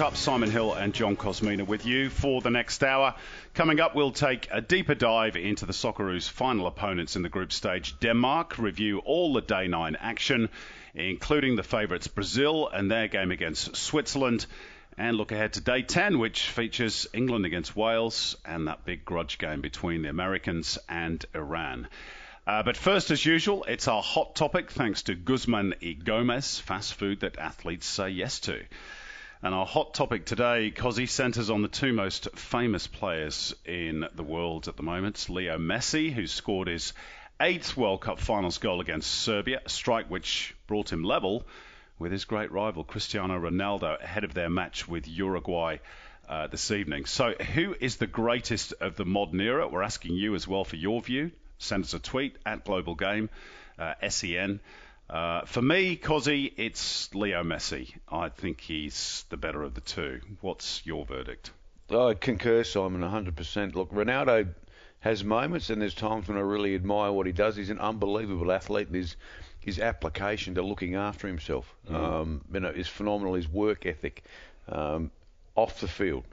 Cup. Simon Hill and John Kosmina with you for the next hour. Coming up, we'll take a deeper dive into the Socceroos' final opponents in the group stage, Denmark, review all the day nine action, including the favourites Brazil and their game against Switzerland. And look ahead to day 10, which features England against Wales and that big grudge game between the Americans and Iran. Uh, but first, as usual, it's our hot topic thanks to Guzman y Gomez, fast food that athletes say yes to. And our hot topic today, Kossie, centres on the two most famous players in the world at the moment Leo Messi, who scored his eighth World Cup finals goal against Serbia, a strike which brought him level with his great rival Cristiano Ronaldo ahead of their match with Uruguay. Uh, this evening. So, who is the greatest of the modern era? We're asking you as well for your view. Send us a tweet at Global Game, uh, SEN. Uh, for me, Kossie, it's Leo Messi. I think he's the better of the two. What's your verdict? I concur, Simon, 100%. Look, Ronaldo has moments, and there's times when I really admire what he does. He's an unbelievable athlete, and his his application to looking after himself, um, you know, is phenomenal. His work ethic um, off the field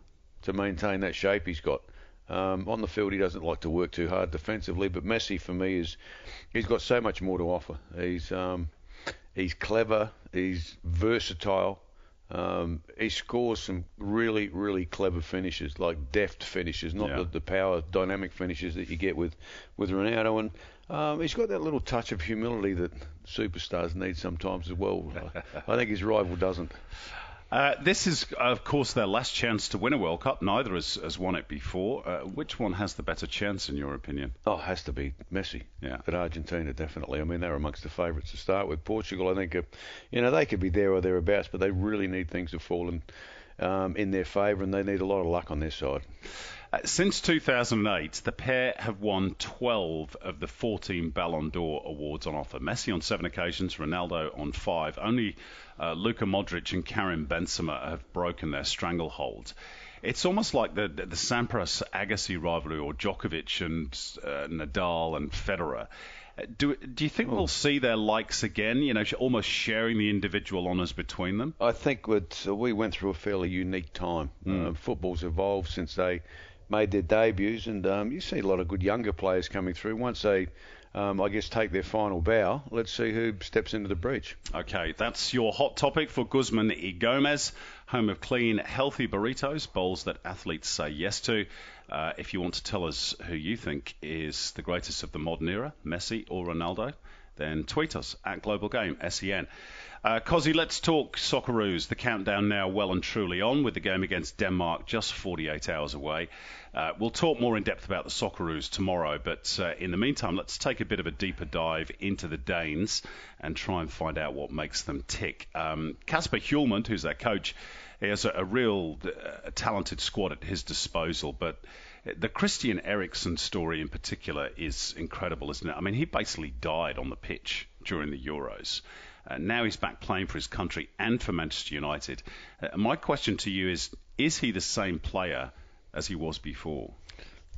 to maintain that shape he's got. Um, on the field, he doesn't like to work too hard defensively, but Messi for me is he's got so much more to offer. He's um, he's clever, he's versatile. Um, he scores some really, really clever finishes, like deft finishes, not Yeah. the, the power, dynamic finishes that you get with, with Ronaldo. And um, he's got that little touch of humility that superstars need sometimes as well. I, I think his rival doesn't. Uh, this is, of course, their last chance to win a World Cup. Neither has, has won it before. Uh, which one has the better chance, in your opinion? Oh, it has to be Messi. Yeah. At Argentina, definitely. I mean, they're amongst the favourites to start with. Portugal, I think, uh, you know, they could be there or thereabouts, but they really need things to fall in, um, in their favour, and they need a lot of luck on their side. Uh, since 2008, the pair have won 12 of the 14 Ballon d'Or awards on offer. Messi on seven occasions, Ronaldo on five. Only uh, Luka Modric and Karim Benzema have broken their stranglehold. It's almost like the the, Sampras Agassi rivalry, or Djokovic and uh, Nadal and Federer. Uh, Do, do you think we'll see their likes again? You know, almost sharing the individual honours between them. I think that uh, we went through a fairly unique time. Uh, football's evolved since they made their debuts, and um, you see a lot of good younger players coming through. Once they, um, I guess, take their final bow, let's see who steps into the breach. Okay, that's your hot topic for Guzman y Gomez, home of clean, healthy burritos, bowls that athletes say yes to. Uh, if you want to tell us who you think is the greatest of the modern era, Messi or Ronaldo, then tweet us at Global Game, SEN. Uh, Kossie, let's talk Socceroos. The countdown now well and truly on with the game against Denmark just 48 hours away. Uh, we'll talk more in depth about the Socceroos tomorrow, but uh, in the meantime, let's take a bit of a deeper dive into the Danes and try and find out what makes them tick. Um, Kasper Hjulmand, who's their coach, he has a, a real uh, talented squad at his disposal, but the Christian Eriksen story in particular is incredible, isn't it? I mean, he basically died on the pitch during the Euros. Uh, now he's back playing for his country and for Manchester United. Uh, my question to you is: Is he the same player as he was before?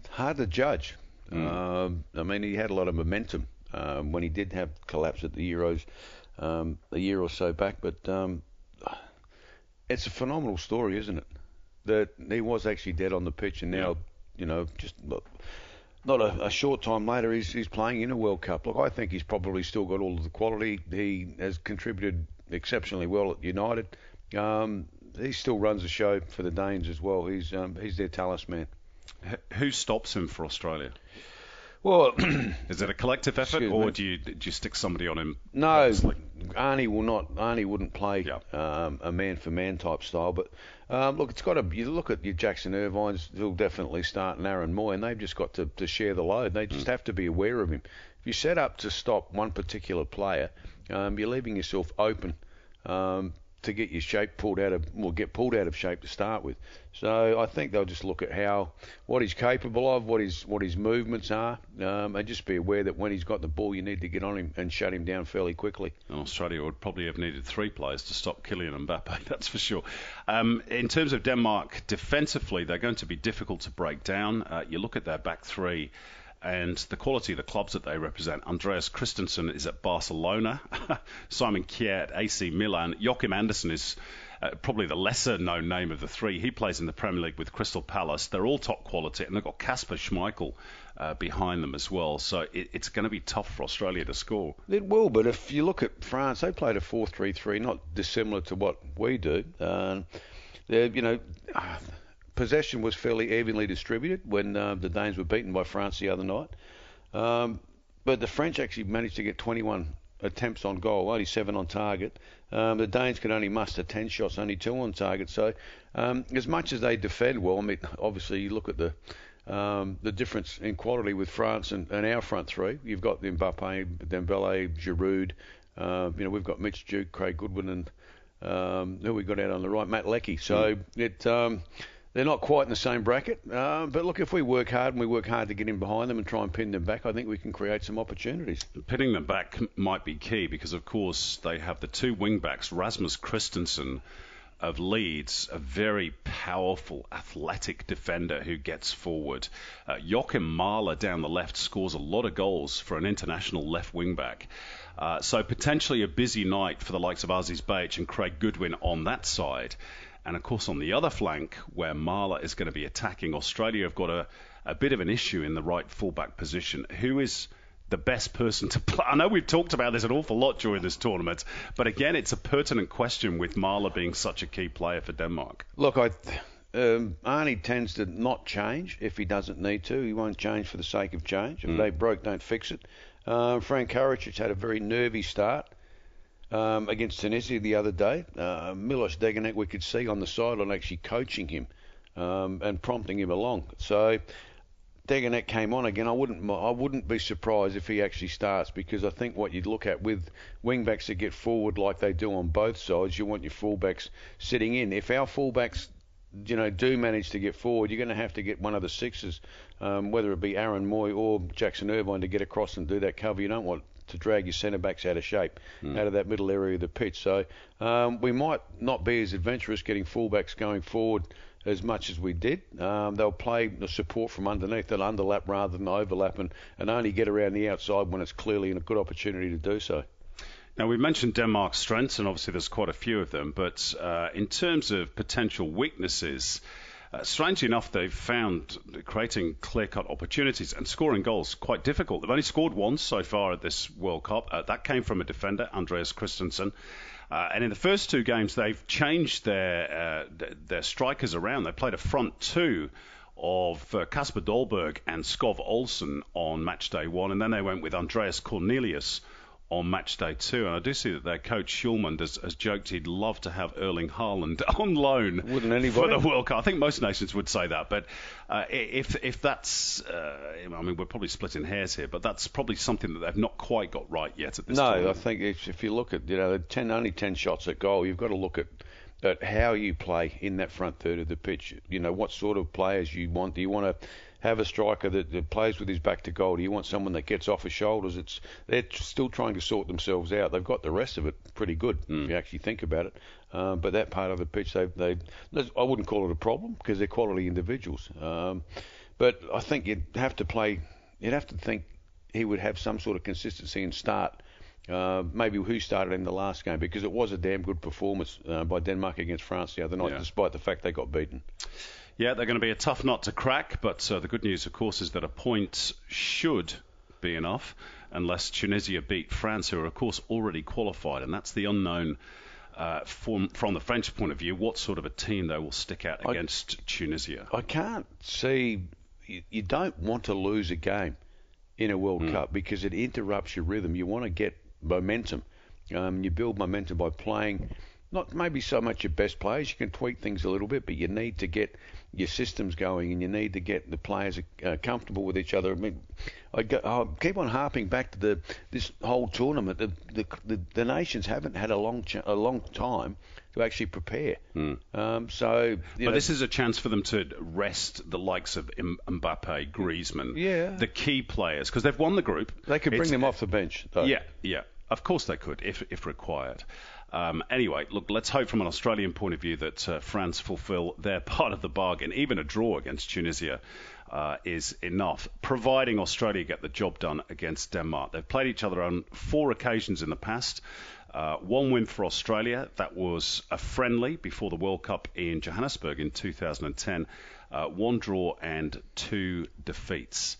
Hard to judge. Um, I mean, he had a lot of momentum um, when he did have collapse at the Euros um, a year or so back, but um, it's a phenomenal story, isn't it? That he was actually dead on the pitch, and now, you know, just look, not a, a short time later, he's, he's playing in a World Cup. Look, I think he's probably still got all of the quality. He has contributed exceptionally well at United. Um, he still runs the show for the Danes as well. He's um, he's their talisman. Who stops him for Australia? Well, Is it a collective effort, or me. do you do you stick somebody on him? no, purposely? Arnie will not. Arnie wouldn't play Yeah. um, a man for man type style. But um, look, it's got to. You look at your Jackson Irvines. He'll definitely start, and Aaron Mooy, and they've just got to, to share the load. They just have to be aware of him. If you set up to stop one particular player, um, you're leaving yourself open. Um, to get your shape pulled out of, well, get pulled out of shape to start with. So I think they'll just look at how, what he's capable of, what his what his movements are, um, and just be aware that when he's got the ball, you need to get on him and shut him down fairly quickly. And Australia would probably have needed three players to stop Kylian Mbappe, that's for sure. Um, in terms of Denmark defensively, they're going to be difficult to break down. Uh, you look at their back three. And the quality of the clubs that they represent. Andreas Christensen is at Barcelona, Simon Kjær at AC Milan, Joachim Andersen is uh, probably the lesser known name of the three. He plays in the Premier League with Crystal Palace. They're all top quality, and they've got Kasper Schmeichel uh, behind them as well. So it, it's going to be tough for Australia to score. It will, but if you look at France, they played a 4-3-3, not dissimilar to what we do. Um, they're, you know, possession was fairly evenly distributed when uh, the Danes were beaten by France the other night. Um, but the French actually managed to get 21 attempts on goal, only seven on target. Um, the Danes could only muster 10 shots, only two on target. So, um, as much as they defend well, I mean, obviously you look at the um, the difference in quality with France and, and our front three. You've got Mbappe, Dembele, Giroud. Uh, you know, we've got Mitch Duke, Craig Goodwin, and um, who we got out on the right, Matt Leckie. So it. Um, they're not quite in the same bracket, uh, but look, if we work hard and we work hard to get in behind them and try and pin them back, I think we can create some opportunities. Pinning them back might be key because, of course, they have the two wing backs, Rasmus Kristensen of Leeds, a very powerful, athletic defender who gets forward. Uh, Joakim Mæhle down the left scores a lot of goals for an international left wing back. Uh, so potentially a busy night for the likes of Aziz Behich and Craig Goodwin on that side. And of course, on the other flank, where Mæhle is going to be attacking, Australia have got a, a bit of an issue in the right fullback position. Who is the best person to play? I know we've talked about this an awful lot during this tournament, but again, it's a pertinent question with Mæhle being such a key player for Denmark. Look, I. Um, Arnie tends to not change if he doesn't need to. He won't change for the sake of change. If they broke, don't fix it. Uh, Frank Karačić had a very nervy start um, against Tunisia the other day. Uh, Milos Degenek, we could see on the sideline actually coaching him um, and prompting him along. So Degenek came on again. I wouldn't I wouldn't be surprised if he actually starts because I think what you'd look at with wing backs that get forward like they do on both sides, you want your fullbacks sitting in. If our fullbacks you know, do manage to get forward, you're going to have to get one of the sixes, um, whether it be Aaron Mooy or Jackson Irvine, to get across and do that cover. You don't want to drag your centre backs out of shape, out of that middle area of the pitch. So um, we might not be as adventurous getting fullbacks going forward as much as we did. Um, they'll play the support from underneath. They'll underlap rather than overlap and, and only get around the outside when it's clearly a good opportunity to do so. Now, we've mentioned Denmark's strengths, and obviously there's quite a few of them, but uh, in terms of potential weaknesses, uh, strangely enough, they've found creating clear cut opportunities and scoring goals quite difficult. They've only scored once so far at this World Cup. Uh, that came from a defender, Andreas Christensen. Uh, and in the first two games, they've changed their uh, their strikers around. They played a front two of uh, Kasper Dolberg and Skov Olsen on match day one, and then they went with Andreas Cornelius on match day two. And I do see that their coach Schulman has, has joked he'd love to have Erling Haaland on loan Wouldn't anybody? for the World Cup. I think most nations would say that, but uh, if if that's, uh, I mean, we're probably splitting hairs here, but that's probably something that they've not quite got right yet at this No, tournament. I think if, if you look at you know the ten only ten shots at goal, you've got to look at at how you play in that front third of the pitch. You know what sort of players you want. Do you want to have a striker that, that plays with his back to goal? Do you want someone that gets off his shoulders? It's they're still trying to sort themselves out. They've got the rest of it pretty good if you actually think about it. Um, but that part of the pitch, they they I wouldn't call it a problem because they're quality individuals. Um, but I think you'd have to play. You'd have to think he would have some sort of consistency and start. Uh, maybe who started in the last game because it was a damn good performance uh, by Denmark against France the other night, Yeah. despite the fact they got beaten. Yeah, they're going to be a tough nut to crack, but uh, the good news, of course, is that a point should be enough unless Tunisia beat France, who are, of course, already qualified, and that's the unknown. Uh, from from the French point of view, what sort of a team they will stick out I- against Tunisia? I can't see. You, you don't want to lose a game in a World Cup because it interrupts your rhythm. You want to get momentum. Um, you build momentum by playing not maybe so much your best players. You can tweak things a little bit, but you need to get your systems going, and you need to get the players uh, comfortable with each other. I mean, I, go, I keep on harping back to the this whole tournament. The the, the, the nations haven't had a long ch- a long time to actually prepare. Mm. Um, so, but know, this is a chance for them to rest the likes of Mbappe, Griezmann, yeah. the key players, because they've won the group. They could bring it's, them off the bench. Though. Yeah, yeah. Of course they could, if if required. Um, anyway, look, let's hope from an Australian point of view that uh, France fulfil their part of the bargain. Even a draw against Tunisia uh, is enough, providing Australia get the job done against Denmark. They've played each other on four occasions in the past. Uh, one win for Australia, that was a friendly before the World Cup in Johannesburg in 2010. Uh, one draw and two defeats.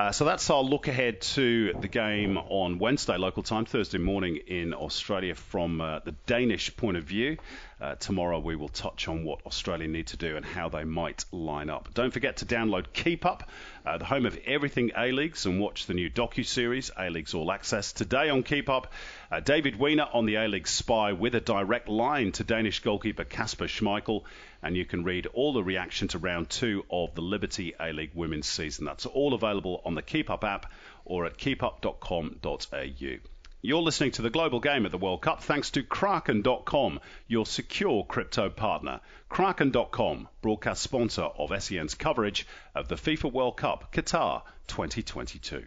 Uh, so that's our look ahead to the game on Wednesday local time, Thursday morning in Australia from uh, the Danish point of view. Uh, tomorrow we will touch on what Australia need to do and how they might line up. Don't forget to download Keep Up, uh, the home of everything A-Leagues, and watch the new docu-series A-Leagues All Access. Today on Keep Up, uh, David Weiner on the A-League spy with a direct line to Danish goalkeeper Kasper Schmeichel, and you can read all the reaction to round two of the Liberty A-League women's season. That's all available on the Keep Up app or at keepup.com.au. You're listening to the global game at the World Cup thanks to Kraken.com, your secure crypto partner. Kraken.com, broadcast sponsor of SEN's coverage of the FIFA World Cup Qatar 2022.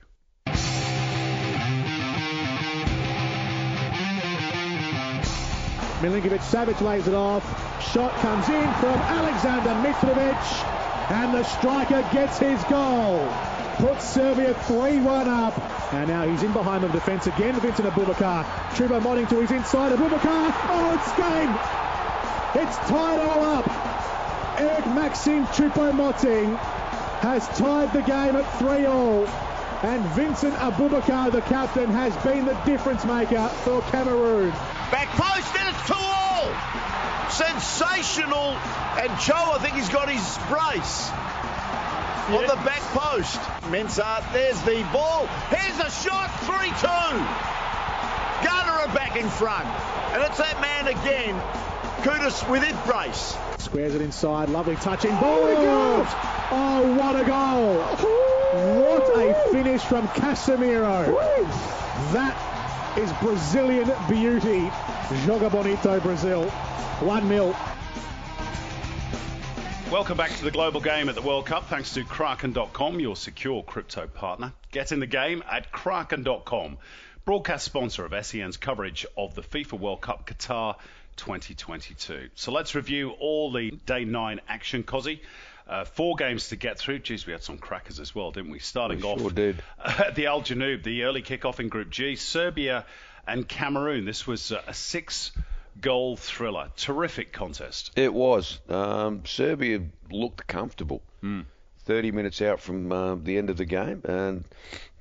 Milinkovic Savic lays it off. Shot comes in from Alexander Mitrovic, and the striker gets his goal. Puts Serbia 3-1 up. And now he's in behind the defence again. Vincent Aboubakar. Choupo-Moting to his inside. Aboubakar. Oh, it's game. It's tied all up. Eric Maxim Choupo-Moting has tied the game at 3 all. And Vincent Aboubakar, the captain, has been the difference maker for Cameroon. Back post, and it's 2 all. Sensational. And Cho, I think he's got his brace yeah. on the back post. Mensah, there's the ball. Here's a shot, 3-2. Ghana are back in front. And it's that man again, Kudus with his brace. Squares it inside, lovely touching ball. Oh, oh what a goal. What a finish from Casemiro. That is Brazilian beauty. Joga bonito, Brazil. 1-0. Welcome back to the global game at the World Cup. Thanks to Kraken.com, your secure crypto partner. Get in the game at Kraken.com, broadcast sponsor of SEN's coverage of the FIFA World Cup Qatar 2022. So let's review all the day nine action, Kossie. Uh, four games to get through. Geez, we had some crackers as well, didn't we? Starting we off sure did. at the Al Janoub, the early kickoff in Group G, Serbia and Cameroon. This was uh, a six goal thriller. Terrific contest. It was. Um, Serbia looked comfortable. Mm. 30 minutes out from uh, the end of the game, and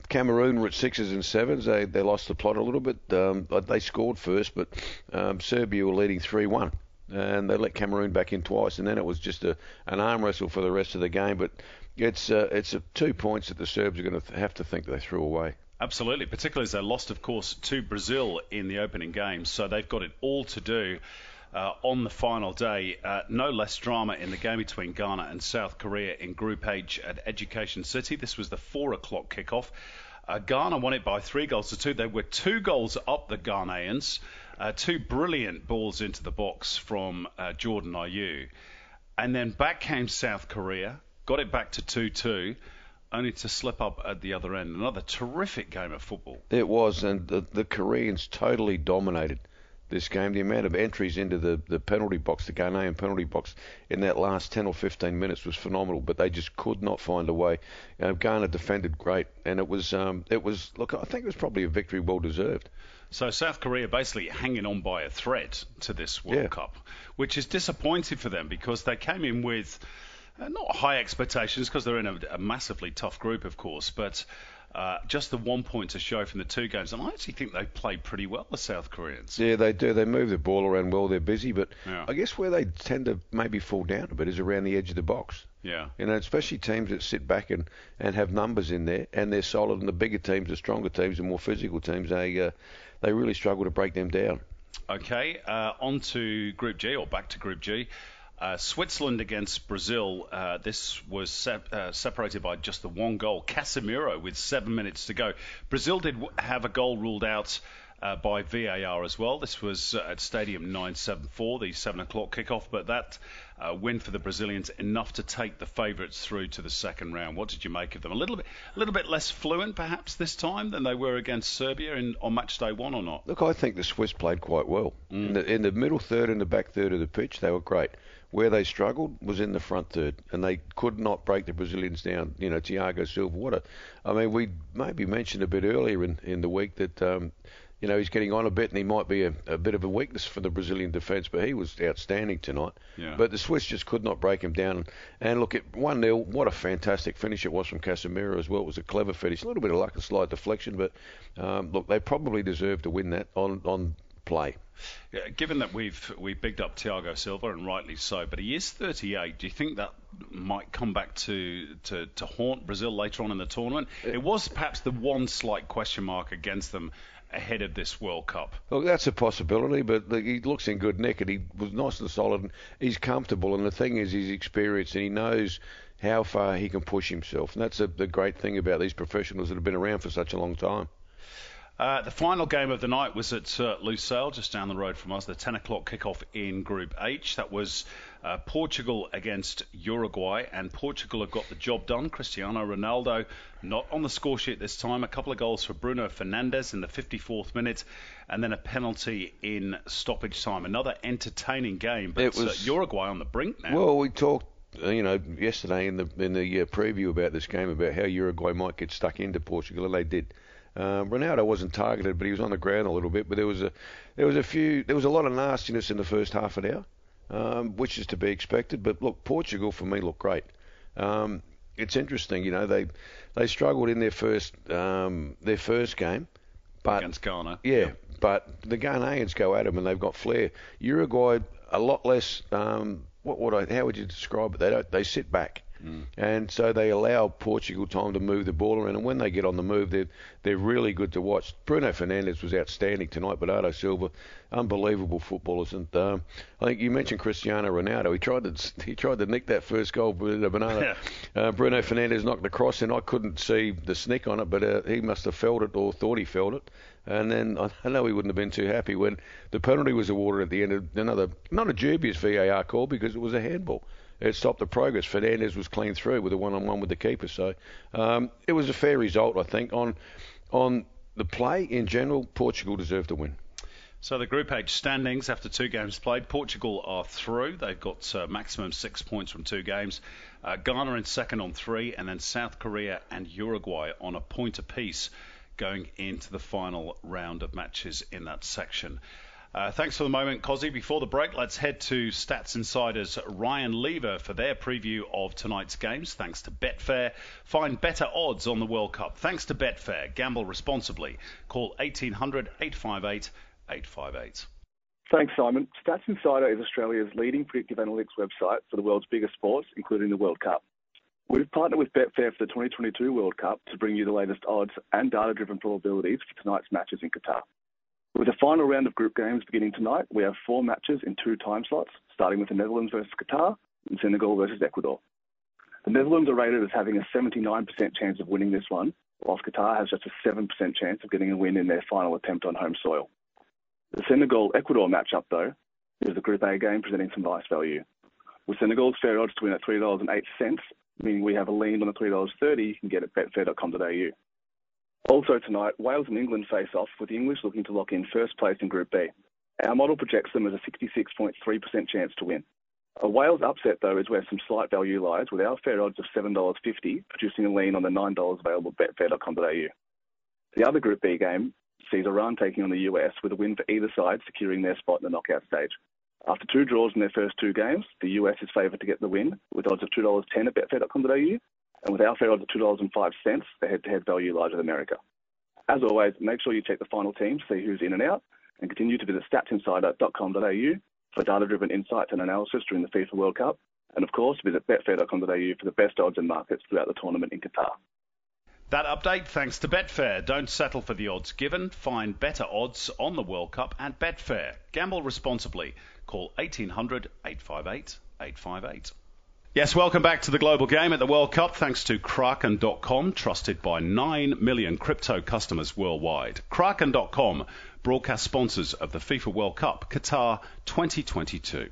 Cameroon were at sixes and sevens. They they lost the plot a little bit. Um, they scored first, but um, Serbia were leading 3-1, and they let Cameroon back in twice, and then it was just a an arm wrestle for the rest of the game. But it's uh, it's a, two points that the Serbs are going to have to think they threw away. Absolutely, particularly as they lost, of course, to Brazil in the opening game. So they've got it all to do uh, on the final day. Uh, no less drama in the game between Ghana and South Korea in Group H at Education City. This was the four o'clock kickoff. Uh, Ghana won it by three goals to two. They were two goals up the Ghanaians. Uh, two brilliant balls into the box from uh, Jordan Ayew. And then back came South Korea, got it back to 2 2 only to slip up at the other end. Another terrific game of football. It was, and the, the Koreans totally dominated this game. The amount of entries into the, the penalty box, the Ghanaian penalty box, in that last 10 or 15 minutes was phenomenal, but they just could not find a way. Uh, Ghana defended great, and it was, um, it was, look, I think it was probably a victory well deserved. So South Korea basically hanging on by a thread to this World yeah. Cup, which is disappointing for them because they came in with uh, not high expectations because they're in a, a, massively tough group, of course, but Uh, just the one point to show from the two games, and I actually think they played pretty well, the South Koreans. Yeah, they do. They move the ball around well. They're busy, but Yeah. I guess where they tend to maybe fall down a bit is around the edge of the box. Yeah. You know, especially teams that sit back and, and have numbers in there and they're solid, and the bigger teams, the stronger teams, the more physical teams, they uh, they really struggle to break them down. Okay, uh, on to Group G, or back to Group G. Uh, Switzerland against Brazil. Uh, this was sep- uh, separated by just the one goal. Casemiro with seven minutes to go. Brazil did w- have a goal ruled out uh, by VAR as well. This was uh, at Stadium 974, the 7 o'clock kickoff, but that uh, win for the Brazilians enough to take the favourites through to the second round. What did you make of them? A little bit, a little bit less fluent perhaps this time than they were against Serbia in, on match day one or not? Look, I think the Swiss played quite well. In, the, in the middle third and the back third of the pitch, they were great. Where they struggled was in the front third, and they could not break the Brazilians down. You know, Thiago Silva, what a. I mean, we maybe mentioned a bit earlier in, in the week that. Um, you know, he's getting on a bit and he might be a, a bit of a weakness for the Brazilian defence, but he was outstanding tonight. Yeah. But the Swiss just could not break him down. And look, at 1 0, what a fantastic finish it was from Casemiro as well. It was a clever finish. A little bit of luck, a slight deflection, but um, look, they probably deserve to win that on, on play. Yeah, given that we've we bigged up Thiago Silva and rightly so, but he is 38. Do you think that might come back to, to, to haunt Brazil later on in the tournament? It was perhaps the one slight question mark against them ahead of this World Cup. Look, that's a possibility, but look, he looks in good nick and he was nice and solid and he's comfortable. And the thing is, he's experienced and he knows how far he can push himself. And that's a, the great thing about these professionals that have been around for such a long time. Uh, the final game of the night was at uh, Lusail, just down the road from us, the 10 o'clock kickoff in Group H. That was uh, Portugal against Uruguay, and Portugal have got the job done. Cristiano Ronaldo not on the score sheet this time. A couple of goals for Bruno Fernandes in the 54th minute, and then a penalty in stoppage time. Another entertaining game, but It was- uh, Uruguay on the brink now. Well, we talked, uh, you know, yesterday in the in the uh, preview about this game about how Uruguay might get stuck into Portugal, and they did. Um, Ronaldo wasn't targeted, but he was on the ground a little bit. But there was a there was a few there was a lot of nastiness in the first half an hour, um, which is to be expected. But look, Portugal for me looked great. Um, it's interesting, you know, they they struggled in their first um, their first game, but against Ghana. yeah, but the Ghanaians go at them and they've got flair. Uruguay a lot less. Um, what would I? How would you describe it? They don't. They sit back, and so they allow Portugal time to move the ball around. And when they get on the move, they're they're really good to watch. Bruno Fernandes was outstanding tonight. Bernardo Silva, unbelievable footballers. And um, I think you mentioned Cristiano Ronaldo. He tried to he tried to nick that first goal. Bernardo, uh, Bruno Fernandes knocked the cross, and I couldn't see the snick on it, but uh, he must have felt it or thought he felt it. And then I know he wouldn't have been too happy when the penalty was awarded at the end of another, not a dubious VAR call because it was a handball. It stopped the progress. Fernandez was clean through with a one-on-one with the keeper. So um, it was a fair result, I think. On on the play in general, Portugal deserved to win. So the Group H standings after two games played, Portugal are through. They've got uh, maximum six points from two games. Uh, Ghana in second on three, and then South Korea and Uruguay on a point apiece going into the final round of matches in that section. Uh, thanks for the moment, Kossie. Before the break, let's head to Stats Insider's Ryan Leaver for their preview of tonight's games. Thanks to Betfair. Find better odds on the World Cup. Thanks to Betfair. Gamble responsibly. Call 1800 858 858. Thanks, Simon. Stats Insider is Australia's leading predictive analytics website for the world's biggest sports, including the World Cup. We've partnered with Betfair for the 2022 World Cup to bring you the latest odds and data driven probabilities for tonight's matches in Qatar. With the final round of group games beginning tonight, we have four matches in two time slots, starting with the Netherlands versus Qatar and Senegal versus Ecuador. The Netherlands are rated as having a 79% chance of winning this one, whilst Qatar has just a 7% chance of getting a win in their final attempt on home soil. The Senegal Ecuador matchup, though, is the Group A game presenting some nice value. With Senegal's fair odds to win at $3.08, meaning we have a lean on the $3.30 you can get at betfair.com.au. Also tonight, Wales and England face off, with the English looking to lock in first place in Group B. Our model projects them as a 66.3% chance to win. A Wales upset, though, is where some slight value lies, with our fair odds of $7.50 producing a lean on the $9 available at betfair.com.au. The other Group B game sees Iran taking on the US, with a win for either side securing their spot in the knockout stage. After two draws in their first two games, the US is favoured to get the win, with odds of $2.10 at betfair.com.au, And with our fair odds of $2.05, the head-to-head value lies with America. As always, make sure you check the final team to see who's in and out, and continue to visit statsinsider.com.au for data-driven insights and analysis during the FIFA World Cup. And of course, visit betfair.com.au for the best odds and markets throughout the tournament in Qatar. That update thanks to Betfair. Don't settle for the odds given. Find better odds on the World Cup at Betfair. Gamble responsibly. Call 1800 858 858. Yes, welcome back to the global game at the World Cup thanks to Kraken.com, trusted by 9 million crypto customers worldwide. Kraken.com, broadcast sponsors of the FIFA World Cup Qatar 2022.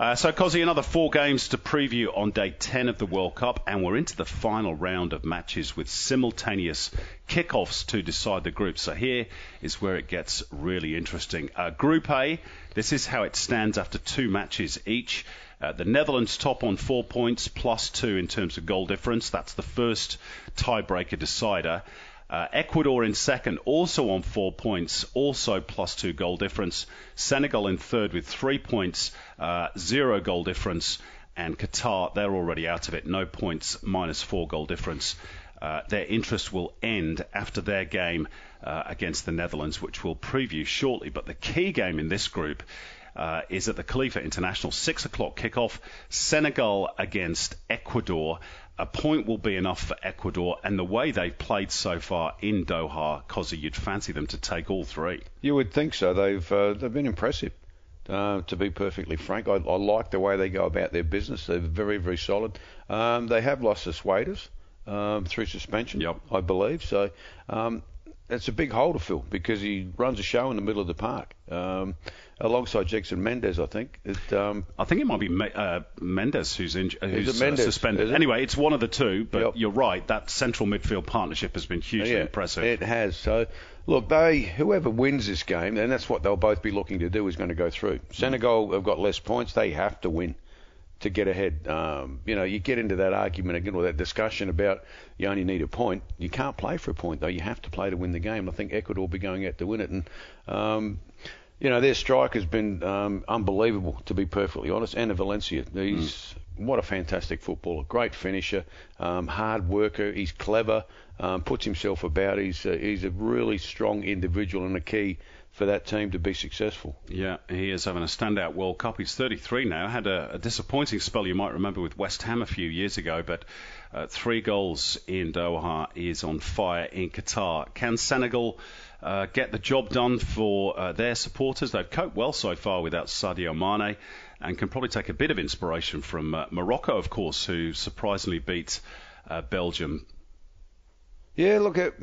Uh, so, Kossie, another four games to preview on day 10 of the World Cup, and we're into the final round of matches with simultaneous kickoffs to decide the group. So, here is where it gets really interesting. Uh, group A, this is how it stands after two matches each. Uh, the Netherlands top on four points, plus two in terms of goal difference. That's the first tiebreaker decider. Uh, Ecuador in second, also on four points, also plus two goal difference. Senegal in third with three points, uh, zero goal difference. And Qatar, they're already out of it, no points, minus four goal difference. Uh, their interest will end after their game uh, against the Netherlands, which we'll preview shortly. But the key game in this group uh, is at the Khalifa International, 6 o'clock kickoff, Senegal against Ecuador. A point will be enough for Ecuador, and the way they've played so far in Doha, Kossie, you'd fancy them to take all three. You would think so. They've uh, they've been impressive. Uh, to be perfectly frank, I, I, like the way they go about their business. They're very, very solid. Um, they have lost the Suedas um, through suspension, yep. I believe. So um, it's a big hole to fill because he runs a show in the middle of the park um, alongside Jhegson Méndez, I think. It, um, I think it might be uh, Méndez who's, in, who's Méndez, uh, suspended. it? Anyway, it's one of the two, but Yep. you're right. That central midfield partnership has been hugely yeah, impressive. It has. So, look, they whoever wins this game, and that's what they'll both be looking to do, is going to go through. Senegal have got less points; they have to win to get ahead. Um, you know, you get into that argument again, or that discussion about you only need a point. You can't play for a point though; you have to play to win the game. I think Ecuador will be going out to win it, and um, you know their strike has been um, unbelievable, to be perfectly honest. And Valencia, he's what a fantastic footballer, great finisher, um, hard worker. He's clever, um, puts himself about. He's uh, he's a really strong individual and a key for that team to be successful. Yeah, he is having a standout World Cup. He's 33 now. Had a, a disappointing spell you might remember with West Ham a few years ago, but uh, three goals in Doha. Is on fire in Qatar. Can Senegal uh, get the job done for uh, their supporters? They've coped well so far without Sadio Mane and can probably take a bit of inspiration from uh, Morocco, of course, who surprisingly beat uh, Belgium Yeah, look, it,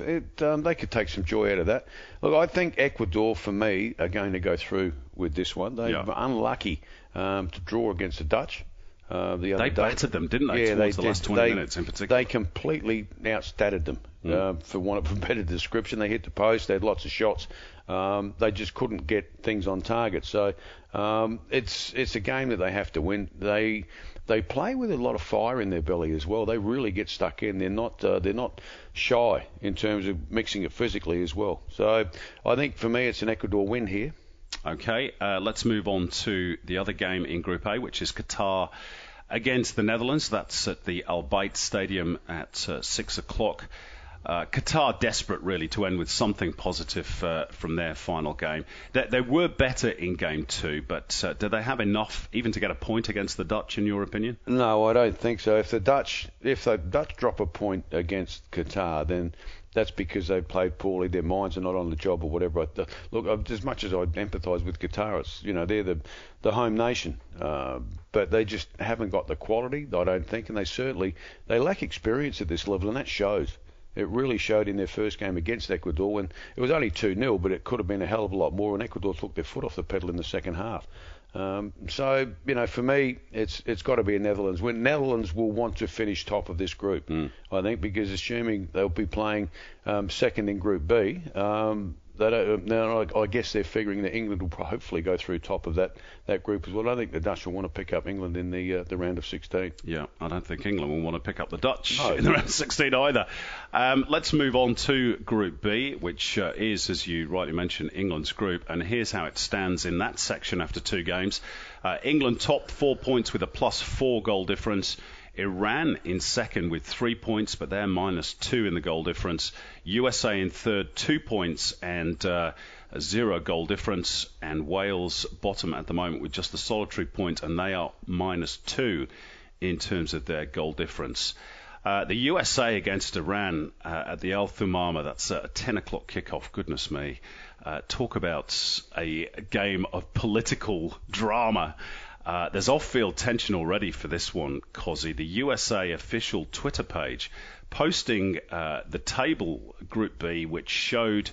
it, um, they could take some joy out of that. Look, I think Ecuador, for me, are going to go through with this one. They Yeah. were unlucky um, to draw against the Dutch uh, the other They day. battered them, didn't they, Yeah, they the last did. 20 They- minutes in particular? They completely outstatted them, Mm. uh, for want of a better description. They hit the post. They had lots of shots. Um, they just couldn't get things on target. So um, it's it's a game that they have to win. They they play with a lot of fire in their belly as well. They really get stuck in. They're not uh, they're not shy in terms of mixing it physically as well. So I think for me it's an Ecuador win here. Okay, uh, let's move on to the other game in Group A, which is Qatar against the Netherlands. That's at the Al Bayt Stadium at uh, six o'clock. Uh, Qatar desperate really to end with something positive uh, from their final game. They, they were better in game two, but uh, do they have enough even to get a point against the Dutch, in your opinion? No, I don't think so. If the Dutch if the Dutch drop a point against Qatar, then that's because they've played poorly. Their minds are not on the job or whatever. Look, as much as I empathise with Qatar, it's, you know they're the the home nation, uh, but they just haven't got the quality. I don't think, and they certainly they lack experience at this level, and that shows. It really showed in their first game against Ecuador when it was only 2 0, but it could have been a hell of a lot more, and Ecuador took their foot off the pedal in the second half. Um, so, you know, for me, it's it's got to be a Netherlands win. Netherlands will want to finish top of this group, I think, because assuming they'll be playing um, second in Group B, um, they don't, now I, I guess they're figuring that England will hopefully go through top of that, that group as well. I think the Dutch will want to pick up England in the uh, the round of 16. Yeah, I don't think England will want to pick up the Dutch No. in the round of 16 either. Um, let's move on to Group B, which uh, is, as you rightly mentioned, England's group. And here's how it stands in that section after two games. Uh, England top four points with a plus four goal difference. Iran in second with three points, but they're minus two in the goal difference. USA in third, two points and uh, zero goal difference. And Wales bottom at the moment with just a solitary point, and they are minus two in terms of their goal difference. Uh, the USA against Iran uh, at the Al Thumama, that's a 10 o'clock kickoff, goodness me. Uh, talk about a game of political drama. Uh, there's off-field tension already for this one, Kossie. The USA official Twitter page posting uh, the table Group B, which showed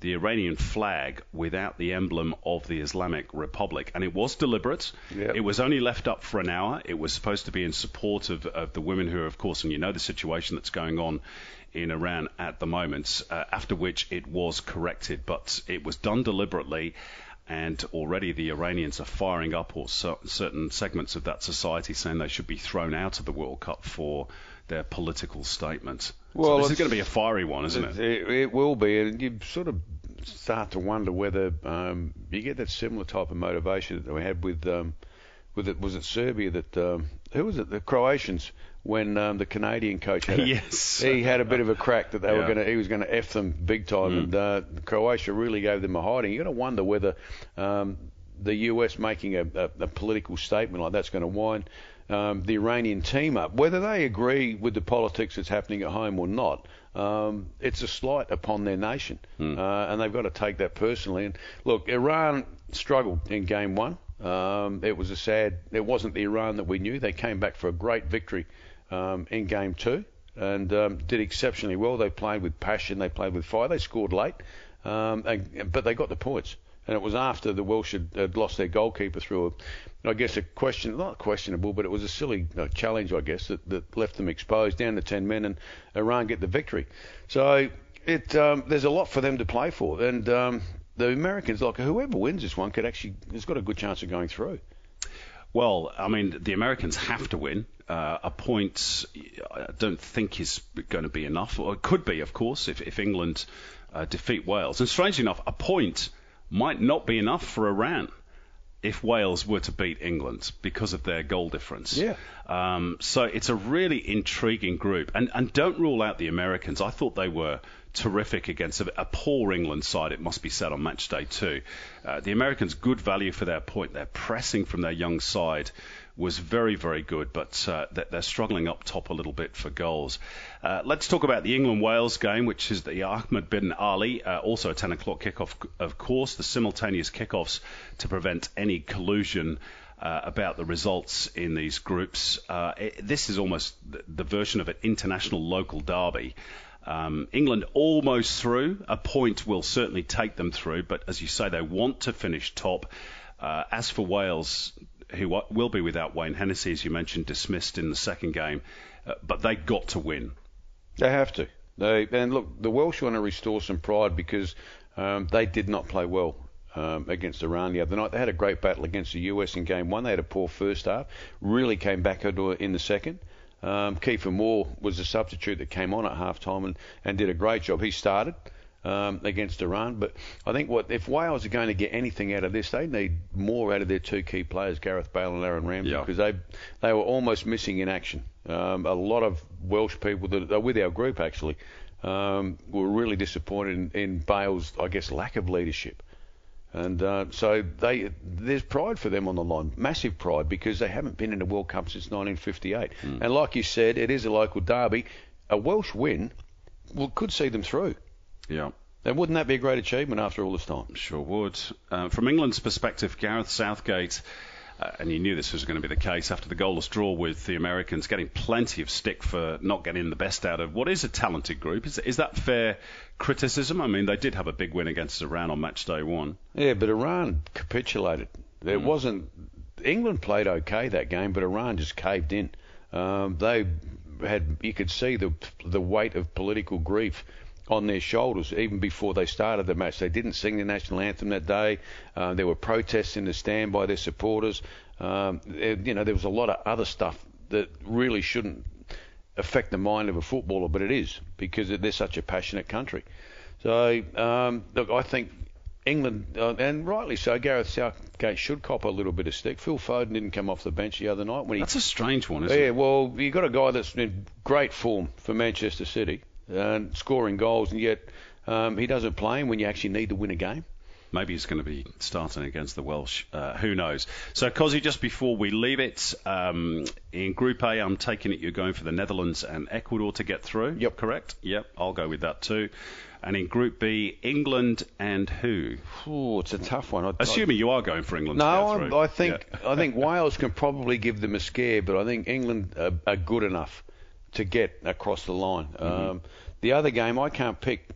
the Iranian flag without the emblem of the Islamic Republic. And it was deliberate. Yep. It was only left up for an hour. It was supposed to be in support of, of the women who are, of course, and you know the situation that's going on in Iran at the moment, uh, after which it was corrected. But it was done deliberately. And already the Iranians are firing up, or cer- certain segments of that society saying they should be thrown out of the World Cup for their political statement. Well, so this is going to be a fiery one, isn't it? It, it will be, and you sort of start to wonder whether um, you get that similar type of motivation that we had with um, with it was it Serbia that um, who was it the Croatians when um, the Canadian coach had a, Yes. he had a bit of a crack that they were Yeah. Mm. going to he was going to f them big time and uh, Croatia really gave them a hiding. You got to wonder whether um, the US making a, a, a political statement like that's going to wind um, the Iranian team up, whether they agree with the politics that's happening at home or not. Um, it's a slight upon their nation, Hmm. uh, and they've got to take that personally. And look, Iran struggled in game one. Um, it was a sad. It wasn't the Iran that we knew. They came back for a great victory um, in game two and um, did exceptionally well. They played with passion. They played with fire. They scored late, um, and, but they got the points. And it was after the Welsh had, had lost their goalkeeper through, a, I guess, a question, not questionable, but it was a silly uh, challenge, I guess, that, that left them exposed down to 10 men, and Iran get the victory. So it um, there's a lot for them to play for, and um, the Americans, like whoever wins this one, could actually has got a good chance of going through. Well, I mean, the Americans have to win. Uh, a point, I don't think is going to be enough, or it could be, of course, if, if England uh, defeat Wales. And strangely enough, a point might not be enough for Iran if Wales were to beat England because of their goal difference. Yeah. Um, so it's a really intriguing group. And, and don't rule out the Americans. I thought they were terrific against a, a poor England side, it must be said, on match day two. Uh, the Americans, good value for their point. They're pressing from their young side was very, very good, but uh, they're, struggling up top a little bit for goals. Uh, let's talk about the England Wales game, which is the Ahmed bin Ali, uh, also a 10 o'clock kickoff, of course, the simultaneous kickoffs to prevent any collusion. Uh, about the results in these groups. Uh, it, this is almost the, the version of an international local derby. Um, England almost through. A point will certainly take them through, but as you say, they want to finish top. Uh, as for Wales, who will be without Wayne Hennessy, as you mentioned, dismissed in the second game, uh, but they got to win. They have to. They and look, the Welsh want to restore some pride because um, they did not play well um, against Iran the other night. They had a great battle against the US in game one. They had a poor first half. Really came back in the second. Um, Kiefer Moore was a substitute that came on at half time and, and did a great job. He started um, against Iran, but I think what if Wales are going to get anything out of this, they need more out of their two key players, Gareth Bale and Aaron Ramsey, Yeah. because they they were almost missing in action. Um, a lot of Welsh people that are with our group actually um, were really disappointed in, in Bale's, I guess, lack of leadership. And uh, so they, there's pride for them on the line, massive pride, because they haven't been in a World Cup since 1958. And like you said, it is a local derby. A Welsh win well, could see them through. Yeah. And wouldn't that be a great achievement after all this time? Sure would. Uh, from England's perspective, Gareth Southgate, uh, and you knew this was going to be the case after the goalless draw with the Americans, getting plenty of stick for not getting the best out of what is a talented group. Is, is that fair criticism? I mean, they did have a big win against Iran on match day one. Yeah, but Iran capitulated. It wasn't. England played okay that game, but Iran just caved in. Um, they had. You could see the the weight of political grief on their shoulders even before they started the match. They didn't sing the national anthem that day. Uh, there were protests in the stand by their supporters. Um, it- you know, there was a lot of other stuff that really shouldn't affect the mind of a footballer, but it is because they're such a passionate country. So um, look, I think England, uh, and rightly so, Gareth Southgate should cop a little bit of stick. Phil Foden didn't come off the bench the other night when he. That's a strange one, isn't yeah, it? well, you got a guy that's in great form for Manchester City and scoring goals, and yet um, he doesn't play him when you actually need to win a game. Maybe he's going to be starting against the Welsh. Uh, who knows? So, Kossie, just before we leave it, um, in Group A, I'm taking it you're going for the Netherlands and Ecuador to get through. Yep. Correct? Yep, I'll go with that too. And in Group B, England and who? Oh, it's a tough one. I, Assuming you are going for England to No. I, I think Yeah. I think Wales can probably give them a scare, but I think England are, are good enough to get across the line. Mm-hmm. Um, the other game I can't pick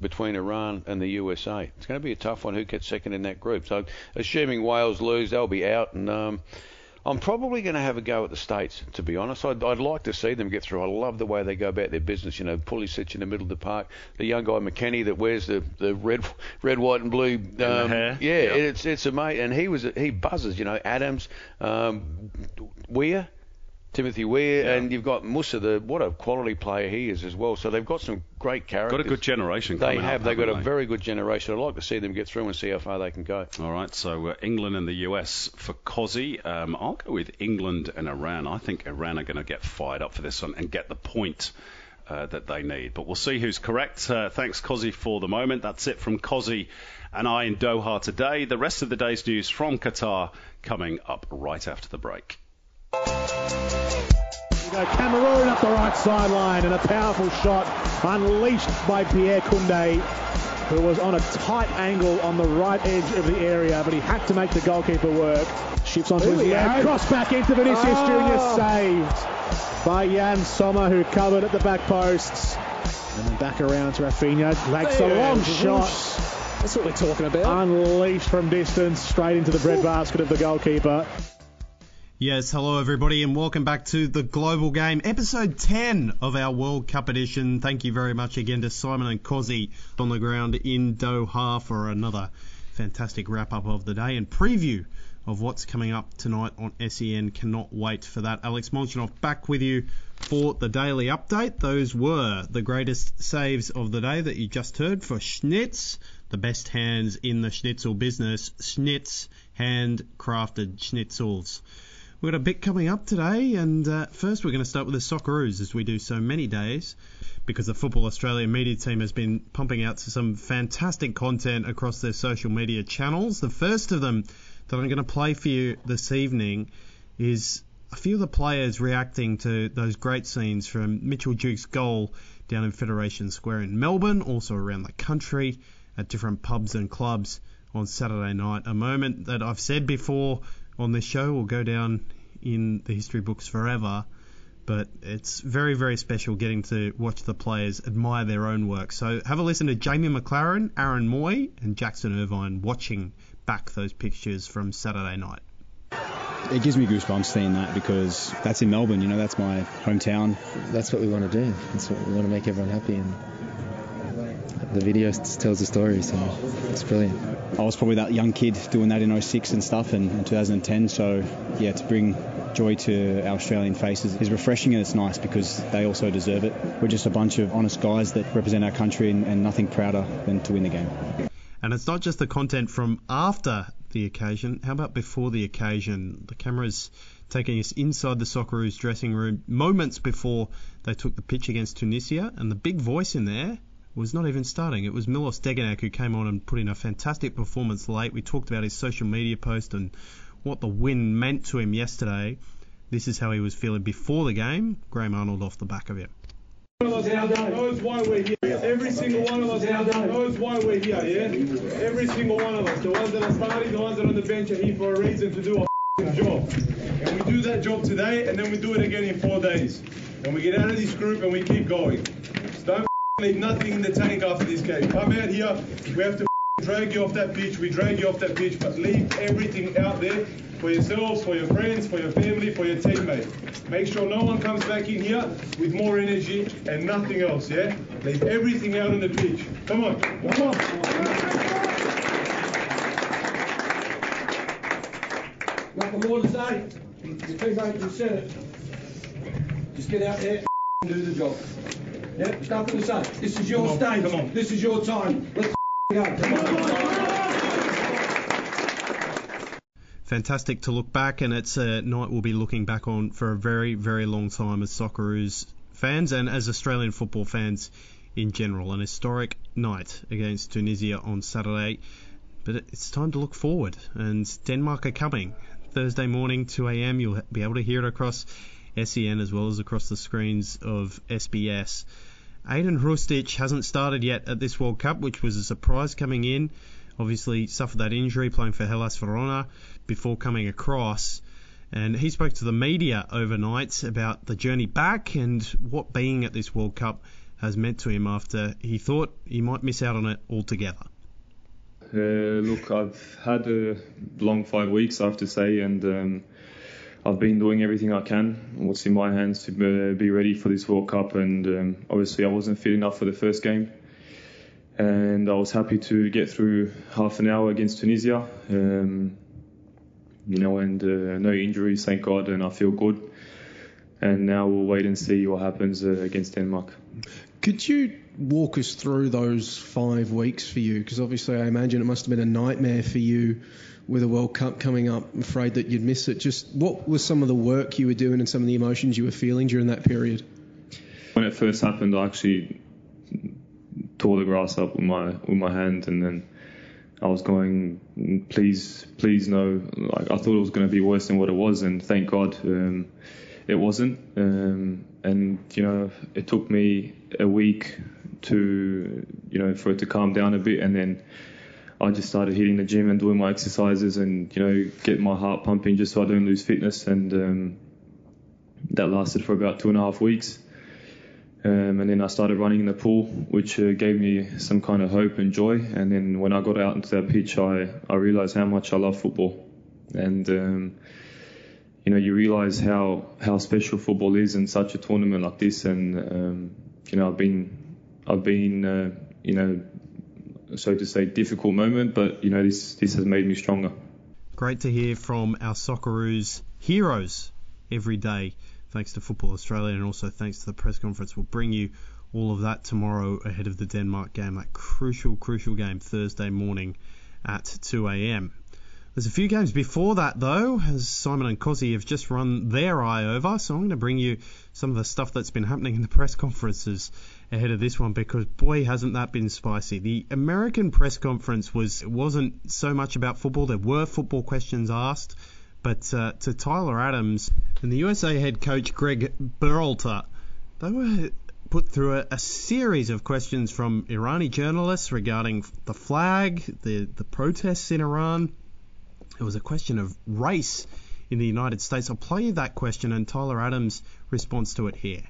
between Iran and the USA. It's going to be a tough one. Who gets second in that group? So, assuming Wales lose, they'll be out, and um, I'm probably going to have a go at the States. To be honest, I'd, I'd like to see them get through. I love the way they go about their business. You know, Pulisic in the middle of the park, the young guy McKennie that wears the, the red, red, white, and blue. Um, hair. Yeah, Yep. it's it's mate, And he was he buzzes. You know, Adams, um, Weah. Timothy Weah, Yeah. and you've got Musah, the what a quality player he is as well. So they've got some great characters. Got a good generation They have. up, They've got a very good generation. I'd like to see them get through and see how far they can go. All right, so uh, England and the US for Kossie. Um, I'll go with England and Iran. I think Iran are going to get fired up for this one and get the point uh, that they need. But we'll see who's correct. Uh, thanks, Kossie, for the moment. That's it from Kossie and I in Doha today. The rest of the day's news from Qatar coming up right after the break. Cameroon up the right sideline and a powerful shot unleashed by Pierre Kunde, who was on a tight angle on the right edge of the area, but he had to make the goalkeeper work. Shifts onto Here his left, cross back into Vinicius Oh. Junior, saved by Yann Sommer, who covered at the back posts. And then back around to Raphinha, takes a long shot, That's what we're talking about. unleashed from distance, straight into the breadbasket of the goalkeeper. Yes, hello everybody, and welcome back to the Global Game, episode 10 of our World Cup edition. Thank you very much again to Simon and Kossie on the ground in Doha for another fantastic wrap up of the day and preview of what's coming up tonight on SEN. Cannot wait for that. Alex Molchanoff back with you for the daily update. Those were the greatest saves of the day that you just heard for Schnitz, the best hands in the schnitzel business. Schnitz, handcrafted schnitzels. We've got a bit coming up today, and uh, first we're going to start with the Socceroos, as we do so many days, because the Football Australia media team has been pumping out some fantastic content across their social media channels. The first of them that I'm going to play for you this evening is a few of the players reacting to those great scenes from Mitchell Duke's goal down in Federation Square in Melbourne, also around the country at different pubs and clubs on Saturday night. A moment that I've said before on this show will go down in the history books forever. But it's very, very special getting to watch the players admire their own work. So have a listen to Jamie Maclaren, Aaron Mooy, and Jackson Irvine watching back those pictures from Saturday night. it gives me goosebumps seeing that because that's in Melbourne, you know, that's my hometown. that's what we want to do. That's what we want to make everyone happy, and the video tells the story, so it's brilliant. I was probably that young kid doing that in 06 and stuff and in 2010, so yeah, to bring joy to our Australian faces is refreshing and it's nice because they also deserve it. We're just a bunch of honest guys that represent our country and, and nothing prouder than to win the game. And it's not just the content from after the occasion. How about before the occasion? The camera's taking us inside the Socceroos dressing room moments before they took the pitch against Tunisia, and the big voice in there was not even starting. It was Milos Degenek who came on and put in a fantastic performance late. We talked about his social media post and what the win meant to him yesterday. This is how he was feeling before the game. Graham Arnold off the back of it. Every single one of us knows why we're here. Every single one of us knows why we're here, yeah? Every single one of us. The ones that are starting, the ones that are on the bench are here for a reason to do a job. And we do that job today, and then we do it again in four days. And we get out of this group and we keep going. So don't leave nothing in the tank after this game. Come out here, we have to drag you off that pitch, we drag you off that pitch, but leave everything out there for yourselves, for your friends, for your family, for your teammates. Make sure no one comes back in here with more energy and nothing else, yeah? Leave everything out on the pitch. Come on, come on. Nothing more to say. Your just said it. Just get out there and do the job. Yeah, there's nothing to say. This is your Come on, stage. come on. This is your time. Let's go. Come on. fantastic to look back, and it's a night we'll be looking back on for a very, very long time as Socceroos fans and as Australian football fans in general. An historic night against Tunisia on Saturday, but it's time to look forward, and Denmark are coming. Thursday morning, 2 a.m., you'll be able to hear it across SEN as well as across the screens of SBS. Ajdin Hrustic hasn't started yet at this World Cup, which was a surprise coming in. Obviously, suffered that injury playing for Hellas Verona before coming across. And he spoke to the media overnight about the journey back and what being at this World Cup has meant to him after he thought he might miss out on it altogether. Uh, look, I've had a long five weeks, I have to say, and um, I've been doing everything I can, what's in my hands to uh, be ready for this World Cup. And um, obviously, I wasn't fit enough for the first game, and I was happy to get through half an hour against Tunisia. Um, you know, and uh, no injuries, thank God, and I feel good. And now we'll wait and see what happens uh, against Denmark. Could you walk us through those five weeks for you? Because obviously, I imagine it must have been a nightmare for you with a World Cup coming up. I'm afraid that you'd miss it. Just what was some of the work you were doing and some of the emotions you were feeling during that period? When it first happened, I actually tore the grass up with my with my hand, and then I was going, please, please no. Like I thought it was going to be worse than what it was, and thank God um, it wasn't. Um, and you know, it took me a week to, you know, for it to calm down a bit, and then I just started hitting the gym and doing my exercises, and you know, get my heart pumping just so I don't lose fitness, and um, that lasted for about two and a half weeks. Um, and then I started running in the pool, which uh, gave me some kind of hope and joy. And then when I got out into that pitch, I, I realized how much I love football. And, um, you know, you realize how, how special football is in such a tournament like this. And, um, you know, I've been, I've been, uh, you know, so to say, difficult moment, but, you know, this, this has made me stronger. Great to hear from our Socceroos heroes every day thanks to Football Australia and also thanks to the press conference. We'll bring you all of that tomorrow ahead of the Denmark game, that crucial, crucial game Thursday morning at 2 a.m. There's a few games before that, though, as Simon and Kossie have just run their eye over. So I'm going to bring you some of the stuff that's been happening in the press conferences ahead of this one because boy hasn't that been spicy. The American press conference was wasn't so much about football. There were football questions asked, but uh, to Tyler Adams and the USA head coach Greg Berhalter, they were put through a, a, series of questions from Irani journalists regarding the flag, the, the protests in Iran. It was a question of race in the United States. I'll play you that question and Tyler Adams' response to it here.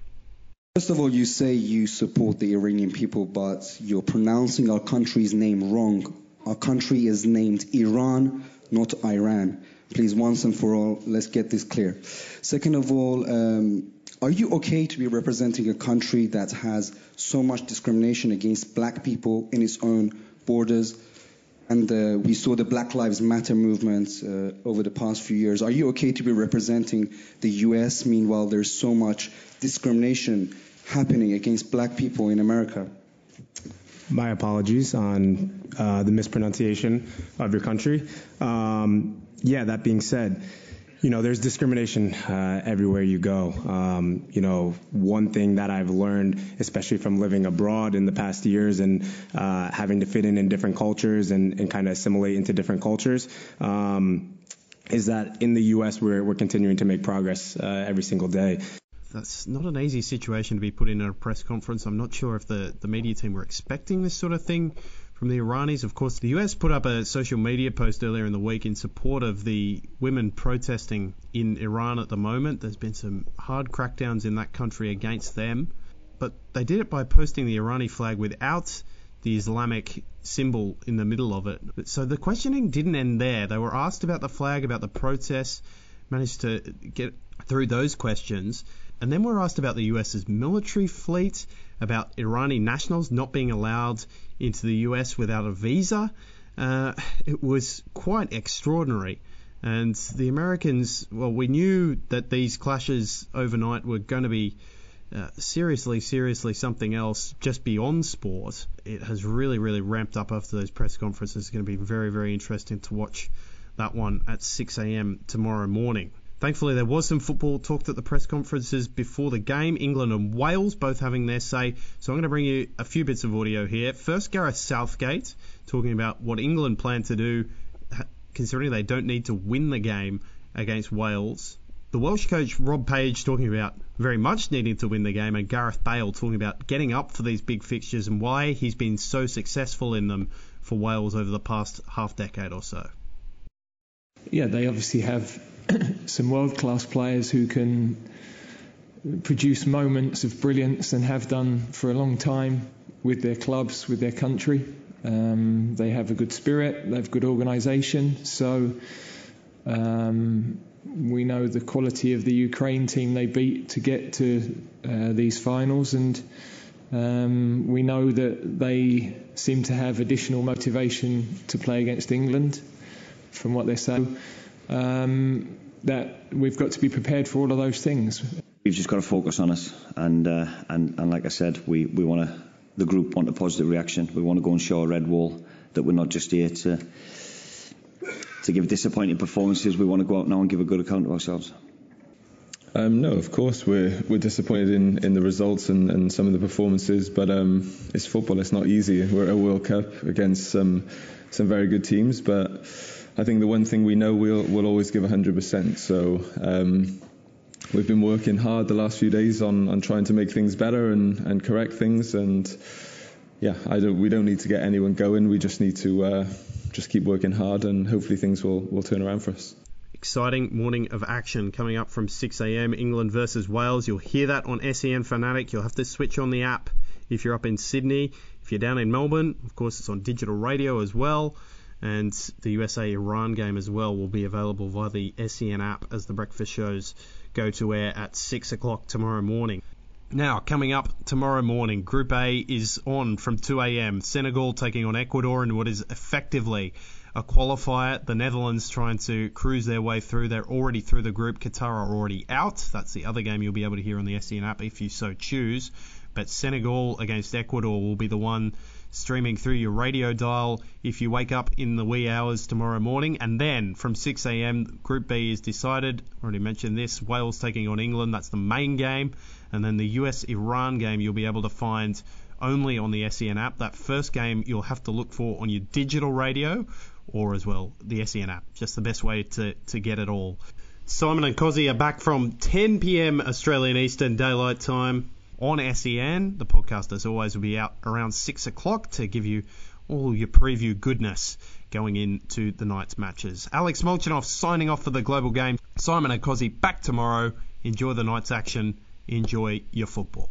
First of all, you say you support the Iranian people, but you're pronouncing our country's name wrong. Our country is named Iran, not Iran. Please, once and for all, let's get this clear. Second of all, um, are you okay to be representing a country that has so much discrimination against black people in its own borders? And uh, we saw the Black Lives Matter movement uh, over the past few years. Are you okay to be representing the U.S. Meanwhile, there's so much discrimination happening against black people in America? My apologies on uh, the mispronunciation of your country. Um, yeah, that being said, you know, there's discrimination uh, everywhere you go. Um, you know, one thing that I've learned, especially from living abroad in the past years and uh, having to fit in in different cultures and, and kind of assimilate into different cultures, um, is that in the U.S. we're, we're continuing to make progress uh, every single day. That's not an easy situation to be put in at a press conference. I'm not sure if the, the media team were expecting this sort of thing from the Iranis. Of course, the US put up a social media post earlier in the week in support of the women protesting in Iran at the moment. There's been some hard crackdowns in that country against them, but they did it by posting the Irani flag without the Islamic symbol in the middle of it. So the questioning didn't end there. They were asked about the flag, about the protests, managed to get through those questions. And then we're asked about the US's military fleet, about Irani nationals not being allowed into the US without a visa. Uh, it was quite extraordinary. And the Americans, well, we knew that these clashes overnight were going to be uh, seriously, seriously something else just beyond sport. It has really, really ramped up after those press conferences. It's going to be very, very interesting to watch that one at 6 a.m. tomorrow morning. Thankfully, there was some football talked at the press conferences before the game. England and Wales both having their say. So I'm going to bring you a few bits of audio here. First, Gareth Southgate talking about what England plan to do, considering they don't need to win the game against Wales. The Welsh coach Rob Page talking about very much needing to win the game, and Gareth Bale talking about getting up for these big fixtures and why he's been so successful in them for Wales over the past half decade or so. Yeah, they obviously have some world class players who can produce moments of brilliance and have done for a long time with their clubs, with their country. Um, they have a good spirit, they have good organisation. So um, we know the quality of the Ukraine team they beat to get to uh, these finals, and um, we know that they seem to have additional motivation to play against England from what they're saying um, that we've got to be prepared for all of those things. We've just got to focus on us, and uh, and and like I said, we we want to. The group want a positive reaction. We want to go and show a red wall that we're not just here to to give disappointing performances. We want to go out now and give a good account of ourselves. Um, no, of course we're we're disappointed in, in the results and, and some of the performances, but um, it's football. It's not easy. We're at a World Cup against some some very good teams, but I think the one thing we know we'll we'll always give 100%. So um, we've been working hard the last few days on, on trying to make things better and, and correct things. And yeah, I don't, we don't need to get anyone going. We just need to uh, just keep working hard, and hopefully things will will turn around for us. Exciting morning of action coming up from 6 a.m. England versus Wales. You'll hear that on SEN Fanatic. You'll have to switch on the app if you're up in Sydney. If you're down in Melbourne, of course, it's on digital radio as well and the USA Iran game as well will be available via the SEN app as the breakfast shows go to air at 6 o'clock tomorrow morning. Now, coming up tomorrow morning, Group A is on from 2 a.m. Senegal taking on Ecuador in what is effectively a qualifier. The Netherlands trying to cruise their way through. They're already through the group. Qatar are already out. That's the other game you'll be able to hear on the SEN app if you so choose. But Senegal against Ecuador will be the one streaming through your radio dial if you wake up in the wee hours tomorrow morning. And then from 6 a.m., Group B is decided. Already mentioned this Wales taking on England. That's the main game. And then the US Iran game you'll be able to find only on the SEN app. That first game you'll have to look for on your digital radio or as well the SEN app. Just the best way to, to get it all. Simon and Kossie are back from 10 p.m. Australian Eastern Daylight Time on SEN. The podcast, as always, will be out around 6 o'clock to give you all your preview goodness going into the night's matches. Alex Molchanoff signing off for the global game. Simon Kossie back tomorrow. Enjoy the night's action. Enjoy your football.